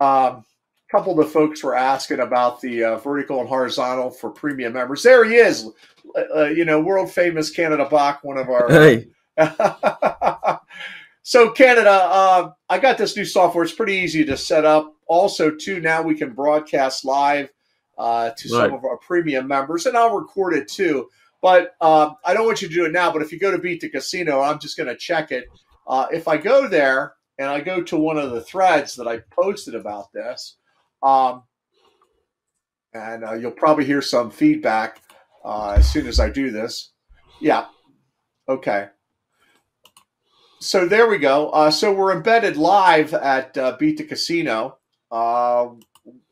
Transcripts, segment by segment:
um, a couple of the folks were asking about the uh, vertical and horizontal for premium members. There he is, uh, you know, world famous Canada Bach, one of our. Hey. so Canada, uh, I got this new software. It's pretty easy to set up. Also, too, now we can broadcast live uh, to some of our premium members, and I'll record it too. But um, I don't want you to do it now. But if you go to Beat the Casino, I'm just going to check it. Uh, if I go there and I go to one of the threads that I posted about this, um, and uh, you'll probably hear some feedback uh, as soon as I do this. Yeah. Okay. So there we go. Uh, so we're embedded live at uh, Beat the Casino uh,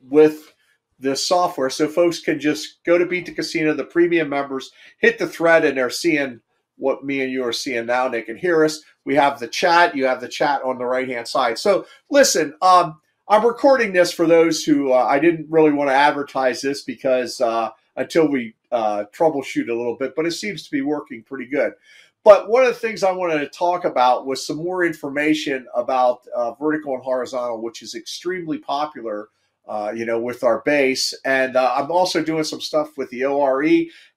with this software. So folks can just go to Beat the Casino, the premium members, hit the thread, and they're seeing what me and you are seeing now. They can hear us. We have the chat. You have the chat on the right hand side. So listen, um, I'm recording this for those who uh, I didn't really want to advertise this because uh, until we uh, troubleshoot a little bit, but it seems to be working pretty good. But one of the things I wanted to talk about was some more information about uh, vertical and horizontal, which is extremely popular, uh, you know, with our base. And uh, I'm also doing some stuff with the ORE.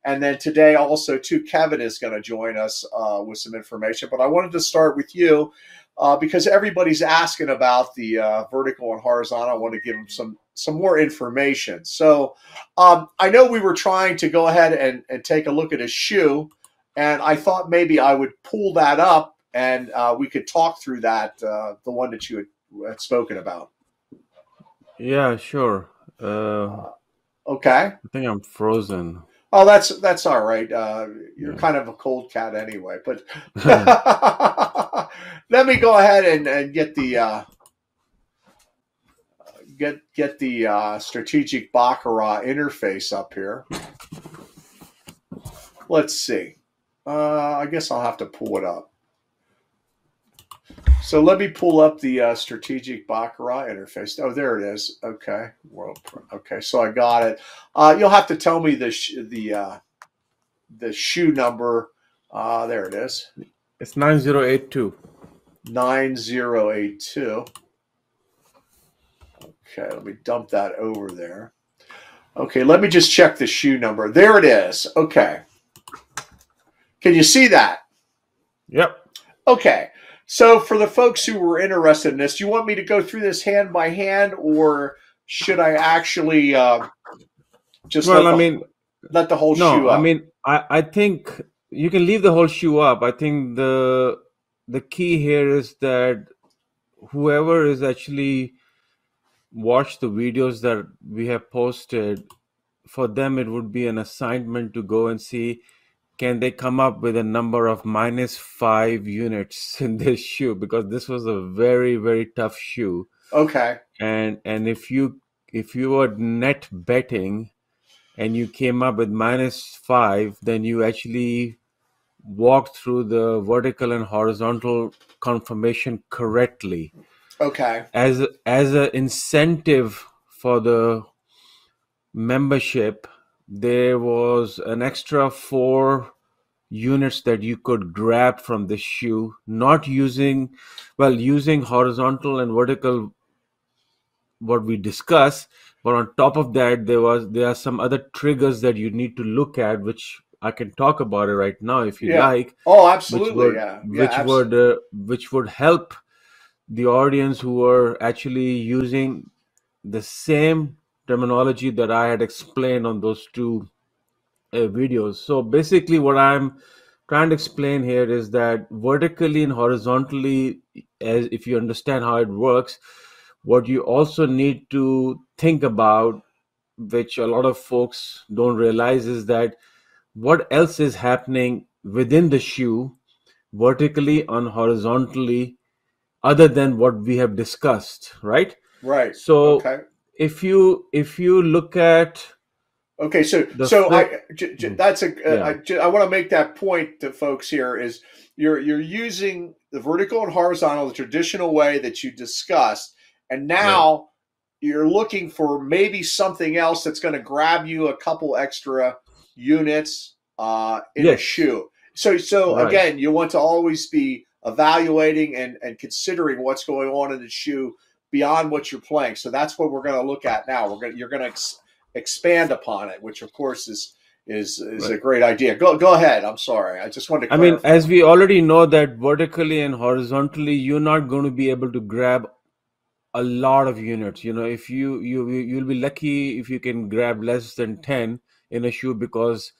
And then today, also, too, Kevin is going to join us uh, with some information. But I wanted to start with you uh, because everybody's asking about the uh, vertical and horizontal. I want to give them some some more information. So um, I know we were trying to go ahead and, and take a look at a shoe, and I thought maybe I would pull that up and uh, we could talk through that, the one that you had, had spoken about. Yeah, sure. Uh, Okay. I think I'm frozen. Oh, that's that's all right. Uh, you're Yeah. kind of a cold cat anyway, but let me go ahead and, and get the uh, get get the uh, strategic baccarat interface up here. Let's see. Uh, I guess I'll have to pull it up. So let me pull up the uh, strategic baccarat interface. Oh, there it is. Okay, world. Okay, so I got it. Uh, you'll have to tell me the sh- the uh, the shoe number. Uh, there it is. It's 9082. 9082. Okay, let me dump that over there. Okay, let me just check the shoe number. There it is. Okay. Can you see that? Yep. Okay. So for the folks who were interested in this, do you want me to go through this hand by hand or should I actually uh, just Well, let, I the, mean, let the whole shoe no, up? I mean, I, I think you can leave the whole shoe up. I think the the key here is that whoever is actually watched the videos that we have posted, for them it would be an assignment to go and see can they come up with a number of minus five units in this shoe because this was a very very tough shoe okay. and and if you if you were net betting and you came up with minus five then you actually walked through the vertical and horizontal confirmation correctly Okay. as as an incentive for the membership there was an extra four units that you could grab from the shoe not using well using horizontal and vertical what we discuss but on top of that there was there are some other triggers that you need to look at which i can talk about it right now if you Yeah. like Oh, which absolutely. would yeah. Yeah, which abs- would uh, which would help the audience who are actually using the same terminology that I had explained on those two uh, videos. So basically, what I'm trying to explain here is that vertically and horizontally, as if you understand how it works, what you also need to think about, which a lot of folks don't realize, is that what else is happening within the shoe, vertically and horizontally, other than what we have discussed, right? right. So Okay. If you if you look at Okay, so so I j- j- Mm. that's a uh, Yeah. I, j- I want to make that point to folks here is you're you're using the vertical and horizontal the traditional way that you discussed, and now you're looking for maybe something else that's going to grab you a couple extra units uh, in a shoe. So so Right. again, you want to always be evaluating and and considering what's going on in the shoe beyond what you're playing. So that's what we're going to look at now. We're going to, you're going to ex- expand upon it, which of course is is is right. a great idea. Go go ahead. I'm sorry. I just wanted to. I mean, as we already know that vertically and horizontally, you're not going to be able to grab a lot of units. You know, if you you you'll be lucky if you can grab less than ten in a shoe because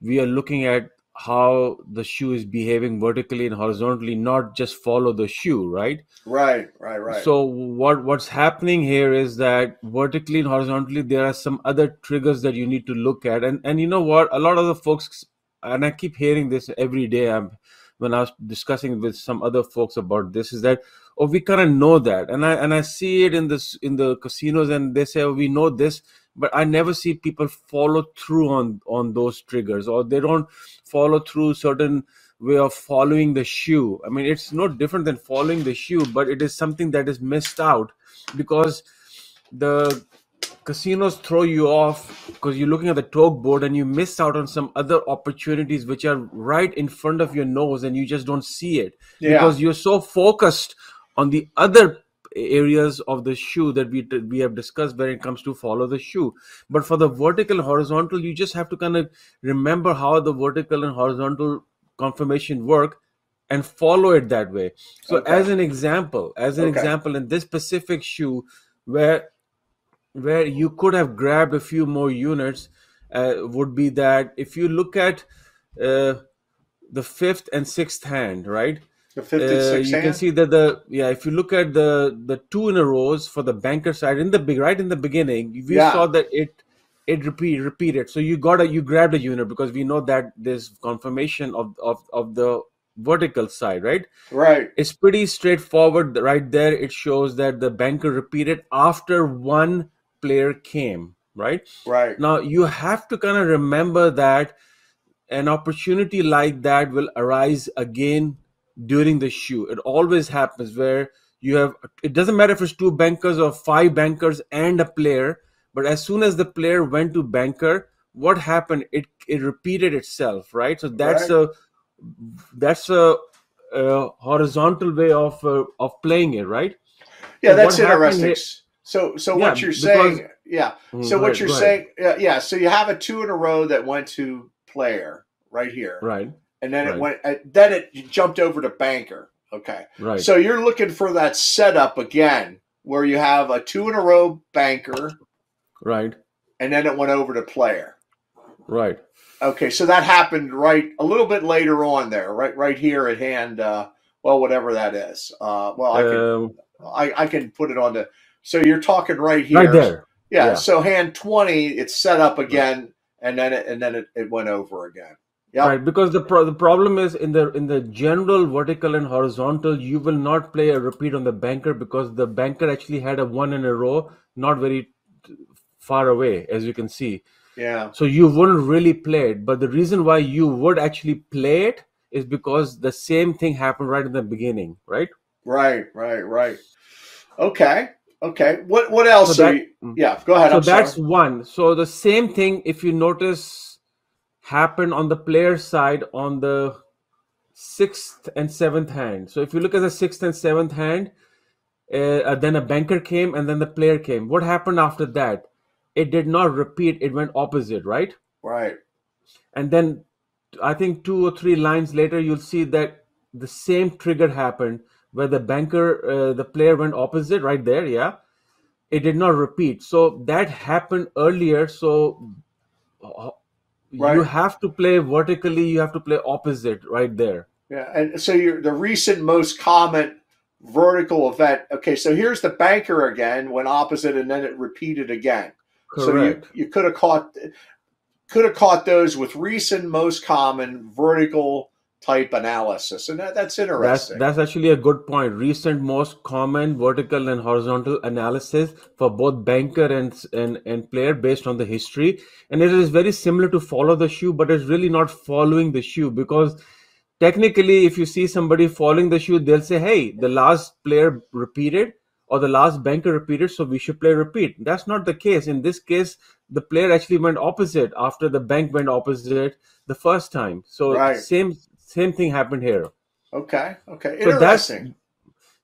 we are looking at how the shoe is behaving vertically and horizontally not just follow the shoe right? Right right right. So what what's happening here is that vertically and horizontally there are some other triggers that you need to look at. And and you know what? A lot of the folks and i keep hearing this every day I'm, when i was discussing with some other folks about this is that oh we kind of know that. And i and i see it in this in the casinos and they say oh, we know this but i never see people follow through on on those triggers or they don't follow through certain way of following the shoe i mean it's no different than following the shoe but it is something that is missed out because the casinos throw you off because you're looking at the talk board and you miss out on some other opportunities which are right in front of your nose and you just don't see it yeah. because you're so focused on the other areas of the shoe that we we have discussed when it comes to follow the shoe but for the vertical horizontal you just have to kind of remember how the vertical and horizontal conformation work and follow it that way so okay. as an example as an okay. example in this specific shoe where where you could have grabbed a few more units uh, would be that if you look at uh, the fifth and sixth hand right the uh, you can see that the yeah, if you look at the the two in a rows for the banker side in the big right in the beginning, we yeah. saw that it it repeat repeated. So you got a you grabbed a unit because we know that there's confirmation of of of the vertical side, right? Right. It's pretty straightforward right there. It shows that the banker repeated after one player came, right? Right. Now you have to kind of remember that an opportunity like that will arise again during the shoe. It always happens where you have it doesn't matter if it's two bankers or five bankers and a player, but as soon as the player went to banker, what happened? It it repeated itself, right? So that's right. a that's a, a, horizontal way of uh, of playing it, right? Yeah, so that's interesting. Here, so so yeah, what you're saying, yeah. Mm, so what you're saying, yeah, yeah. So you have a two in a row that went to player right here, right? And then right. it went. Uh, then it jumped over to banker. Okay, right. So you're looking for that setup again, where you have a two in a row banker, right, and then it went over to player. Right. Okay, so that happened right a little bit later on there, right, right here at hand. Uh, well, whatever that is. Uh, well, I can um, I, I can put it on the. So you're talking right here, right there. Yeah, yeah. So hand twenty, it's set up again, and then it, and then it, it went over again. Yeah. Right, because the pro- the problem is in the in the general vertical and horizontal, you will not play a repeat on the banker because the banker actually had a one in a row, not very far away, as you can see. Yeah. So you wouldn't really play it, but the reason why you would actually play it is because the same thing happened right in the beginning, right? Right, right, right. Okay, okay. What what else? So that, you, yeah, go ahead. So I'm that's sorry. one. So the same thing, if you notice happened on the player side on the sixth and seventh hand. So if you look at the sixth and seventh hand, uh, then a banker came and then the player came. What happened after that? It did not repeat. It went opposite, right? Right. And then I think two or three lines later, you'll see that the same trigger happened where the banker, uh, the player went opposite right there. Yeah. It did not repeat. So that happened earlier. So Right. You have to play vertically. You have to play opposite right there. Yeah, and so you're the recent most common vertical event. Okay, so here's the banker again, went opposite, and then it repeated again. Correct. So you you could have caught could have caught those with recent most common vertical type analysis, and that, that's interesting. That's, that's actually a good point. Recent most common vertical and horizontal analysis for both banker and, and and player based on the history, and it is very similar to follow the shoe, but it's really not following the shoe because technically, if you see somebody following the shoe, they'll say, "Hey, the last player repeated." Or the last banker repeated, so we should play repeat. That's not the case. In this case, the player actually went opposite after the bank went opposite the first time. So right. same same thing happened here. Okay. Okay. Interesting. So that's,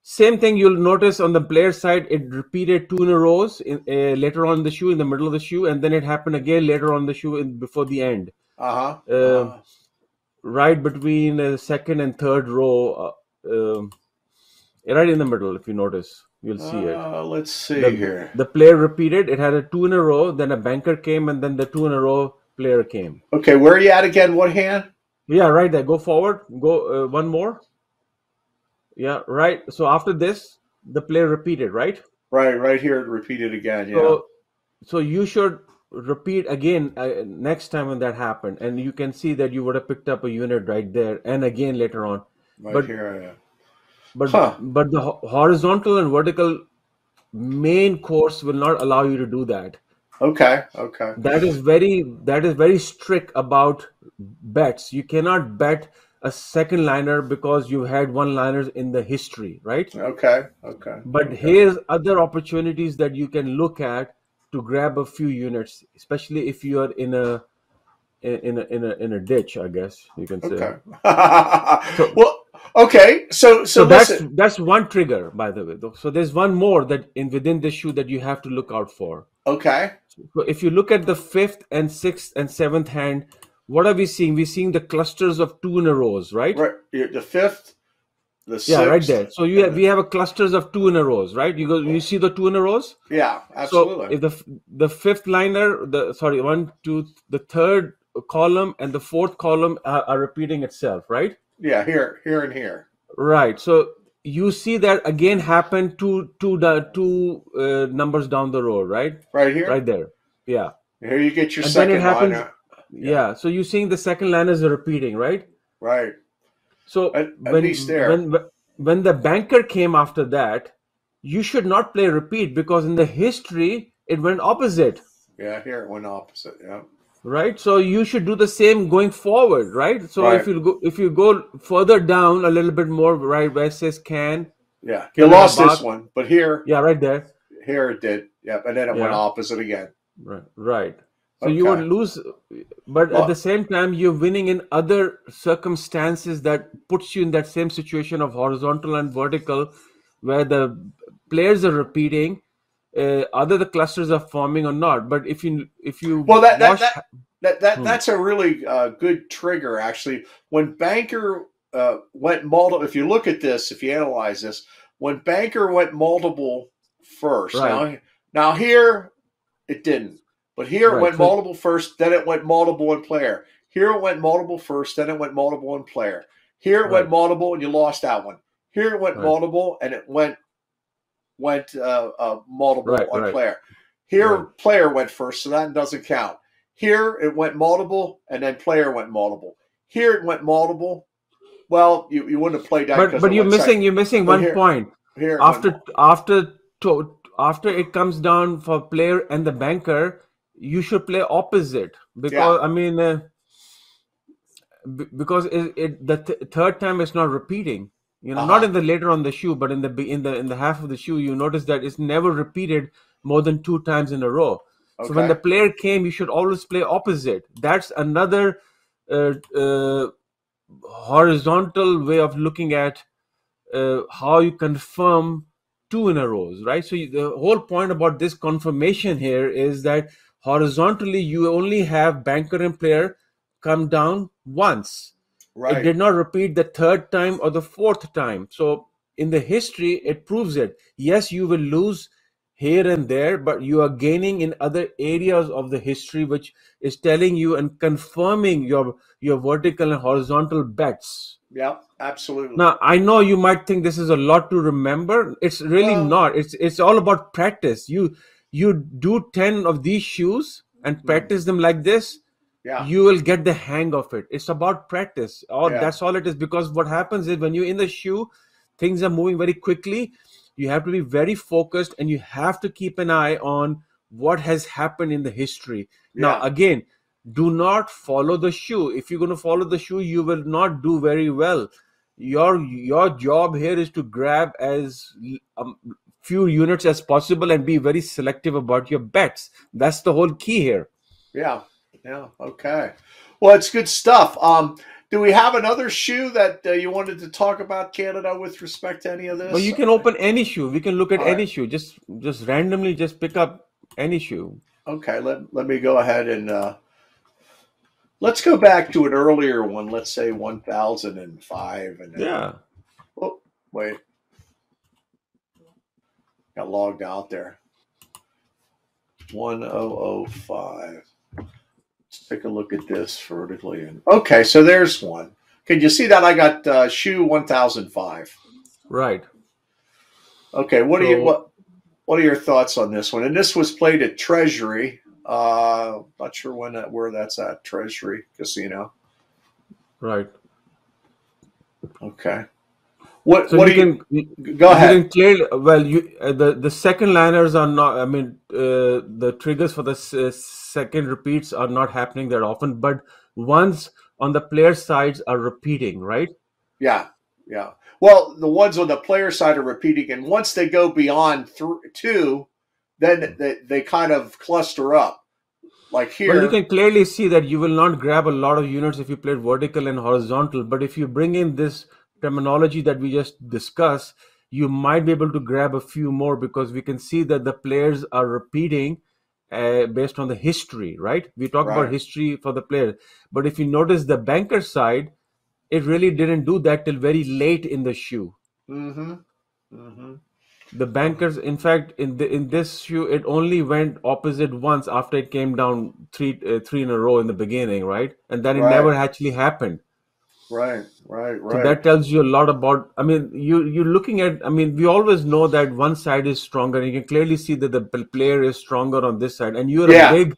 Same thing you'll notice on the player side, it repeated two in a rows in, uh, later on in the shoe, in the middle of the shoe, and then it happened again later on the shoe in, before the end. Uh-huh. Uh, uh-huh. right between the second and third row, uh, um, right in the middle, if you notice, you'll see it. Uh, let's see The, here. the player repeated, it had a two in a row, then a banker came, and then the two in a row player came. Okay, where are you at again? What hand? Yeah, right there. Go forward. Go uh, one more. Yeah, right. So after this, the player repeated, right? Right, right here. It again. Yeah. So, so you should repeat again uh, next time when that happened, and you can see that you would have picked up a unit right there, and again later on. right But here. Yeah. but Huh. but the horizontal and vertical main course will not allow you to do that. Okay. Okay. That is very that is very strict about bets. You cannot bet a second liner because you had one liners in the history, right? Okay. Okay. But here's other opportunities that you can look at to grab a few units, especially if you are in a in a in a in a ditch, I guess you can say. Okay. well, okay. So, so, So that's listen. that's one trigger, by the way. though. So there's one more that in within the shoe that you have to look out for. Okay. So if you look at the fifth and sixth and seventh hand, what are we seeing? We're seeing the clusters of two in a rows, right? Right. The fifth, the sixth. Yeah, right there. So you have, we have a clusters of two in a rows, right? You go, you see the two in a rows. Yeah, absolutely. So if the the fifth liner, the sorry, one, two, the third column and the fourth column are, are repeating itself, right? yeah, here, here, and here. Right. So you see that again happen two two the two uh, numbers down the road, right? Right here. Right there. Yeah. Here you get your And then second it happens. liner. Yeah. So you're seeing the second liners is repeating, right? Right. So At- at when least there. when when the banker came after that, you should not play repeat because in the history it went opposite, Yeah, here it went opposite. Yeah. Right? So you should do the same going forward, right? So Right. if you go if you go further down a little bit more, right, where it says can, Yeah. You lost this one, but here, yeah, right there, here it did. Yep. And then it went opposite again. right, right. So you would lose, but Well- at the same time you're winning in other circumstances that puts you in that same situation of horizontal and vertical, where the players are repeating, uh, either the clusters are forming or not. But if you if you Well, that- that- watch- that- That that Hmm. that's a really uh, good trigger, actually. When Banker uh, went multiple, if you look at this, if you analyze this, when Banker went multiple first, Right. now now here it didn't, but here it went multiple first, then it went multiple in player. Here it went multiple first, then it went multiple in player. Here it went multiple, and you lost that one. Here it went Right. multiple, and it went went uh, uh, multiple Right, on right. player. Here Right. player went first, so that doesn't count. Here it went multiple, and then player went multiple. Here it went multiple. Well, you, you wouldn't have played that. but but you're missing second. you're missing But one here- point Here after after to, after it comes down for player and the banker you should play opposite because i mean uh, because it, it the th- third time it's not repeating you know not Uh-huh. in the later on the shoe but in the in the in the half of the shoe you notice that it's never repeated more than two times in a row so when the player came you should always play opposite that's another uh, uh, horizontal way of looking at uh, how you confirm two in a rows, right? So you, the whole point about this confirmation here is that horizontally you only have banker and player come down once. Right. It did not repeat the third time or the fourth time. So in the history, it proves it. Yes, you will lose here and there, but you are gaining in other areas of the history, which is telling you and confirming your your vertical and horizontal bets. yeah, absolutely. Now I know you might think this is a lot to remember. It's really Well- not. It's it's all about practice. You you do ten of these shoes and hmm. practice them like this. Yeah, You will get the hang of it. It's about practice. or Yeah. that's all it is. Because what happens is when you're in the shoe, things are moving very quickly. You have to be very focused and you have to keep an eye on what has happened in the history. Now again, do not follow the shoe. If you're going to follow the shoe, you will not do very well. Your your job here is to grab as um, few units as possible and be very selective about your bets. That's the whole key here. yeah, yeah. Okay. Well, it's good stuff. Um, do we have another shoe that uh, you wanted to talk about Canada with respect to any of this? Well, you can open any shoe. We can look at All any right. shoe. Just just randomly, just pick up any shoe. Okay, let, let me go ahead and uh, let's go back to an earlier one. Let's say 1005. And then, Yeah. Oh, wait. Got logged out there. 1005. Let's take a look at this vertically. And Okay, so there's one. Can you see that? I got uh, shoe 1005. Right. Okay, what are you what what are your thoughts on this one? And this was played at Treasury. Uh, not sure when that where that's at. Treasury Casino. Right. Okay. What So what you do you can go ahead? can clearly well you uh, the the second liners are not. I mean uh, the triggers for the s- uh, second repeats are not happening that often, but ones on the player sides are repeating. Right. Yeah, yeah. Well, the ones on the player side are repeating, and once they go beyond th- two, then they, they kind of cluster up. Like here, Well, you can clearly see that you will not grab a lot of units if you play vertical and horizontal. But if you bring in this terminology that we just discussed, you might be able to grab a few more because we can see that the players are repeating uh, based on the history, right? We talk Right. about history for the players. But if you notice the banker side, it really didn't do that till very late in the shoe. Mm-hmm. Mm-hmm. The bankers, in fact, in the, in this shoe, it only went opposite once after it came down three uh, three in a row in the beginning, right? And then it Right. never actually happened. Right, right, right. So that tells you a lot about. I mean, you you're looking at. I mean, we always know that one side is stronger, and you can clearly see that the player is stronger on this side. And you're Yeah. a big,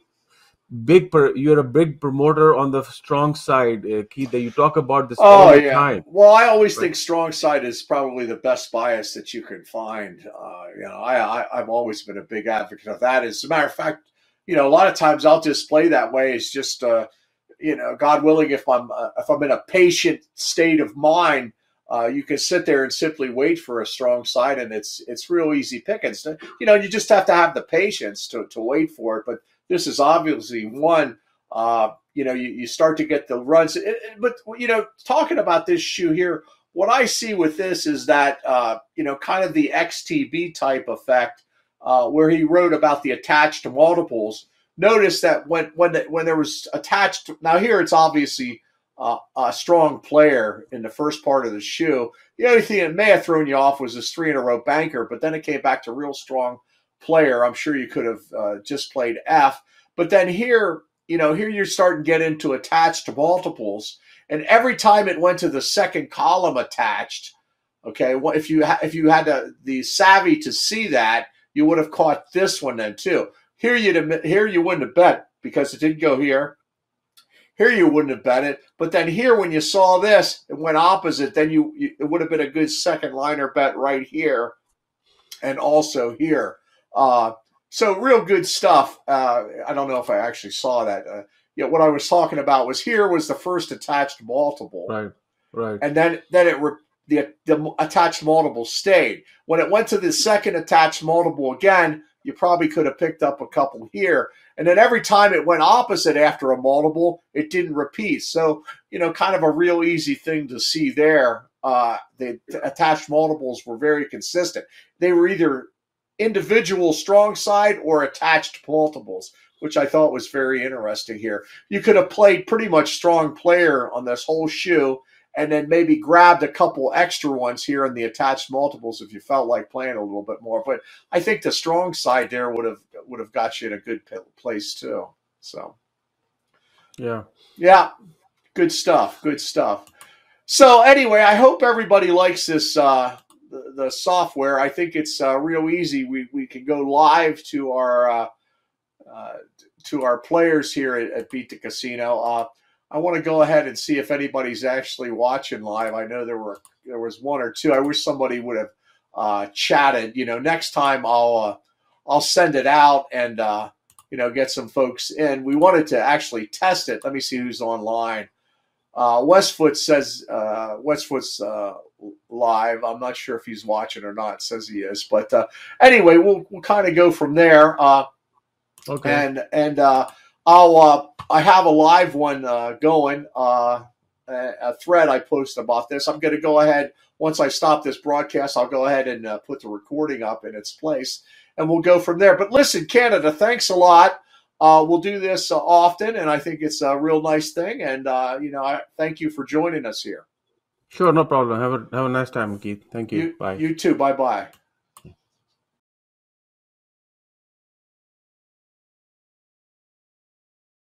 big. Per, you're a big promoter on the strong side, uh, Keith. That you talk about this all Oh the yeah. time. Well, I always Right. think strong side is probably the best bias that you can find. Uh, you know, I, I I've always been a big advocate of that. As a matter of fact, you know, a lot of times I'll just play that way. It's just, uh, you know, God willing, if I'm uh, if I'm in a patient state of mind, uh, you can sit there and simply wait for a strong side, and it's it's real easy pickings. You know, you just have to have the patience to to wait for it. But this is obviously one. Uh, you know, you, you start to get the runs. It- it- but you know, talking about this shoe here, what I see with this is that uh, you know, kind of the XTB type effect, uh, where he wrote about the attached multiples. Notice that when when the, when there was attached, now here it's obviously uh, a strong player in the first part of the shoe. The only thing that may have thrown you off was this three in a row banker, but then it came back to real strong player. I'm sure you could have uh, just played F, but then here you know, here you're starting to get into attached multiples, and every time it went to the second column attached, okay, well, if you ha- if you had the, the savvy to see that, you would have caught this one then too. Here you here you wouldn't have bet because it didn't go here. Here you wouldn't have bet it, but then here when you saw this, it went opposite. Then you, you it would have been a good second liner bet right here, and also here. Uh, so real good stuff. Uh, I don't know if I actually saw that. Uh, you know, what I was talking about was here was the first attached multiple, Right. Right. and then then it re- the the attached multiple stayed. When it went to the second attached multiple again, you probably could have picked up a couple here, and then every time it went opposite after a multiple, it didn't repeat. So you know, kind of a real easy thing to see there. Uh, the attached multiples were very consistent. They were either individual strong side or attached multiples, which I thought was very interesting here. You could have played pretty much strong player on this whole shoe and then maybe grabbed a couple extra ones here in the attached multiples if you felt like playing a little bit more. But I think the strong side there would have would have got you in a good place too. So Yeah. yeah, good stuff. Good stuff. So anyway, I hope everybody likes this uh, the, the software. I think it's uh, real easy. We we can go live to our uh, uh, to our players here at, at Beat the Casino. Uh, I want to go ahead and see if anybody's actually watching live. I know there were there was one or two. I wish somebody would have uh, chatted. You know, next time I'll uh, I'll send it out and uh, you know get some folks in. We wanted to actually test it. Let me see who's online. Uh, Westfoot says uh, Westfoot's uh, live. I'm not sure if he's watching or not. Says he is, but uh, anyway, we'll we'll kind of go from there. Uh, Okay. and and uh, I'll uh, I have a live one uh, going uh, a thread I posted about this. I'm going to go ahead once I stop this broadcast. I'll go ahead and uh, put the recording up in its place, and we'll go from there. But listen, Canada, thanks a lot. Uh, we'll do this uh, often, and I think it's a real nice thing. And uh, you know, I thank you for joining us here. Sure, no problem. Have a have a nice time, Keith. Thank you. You, Bye. you too. Bye bye.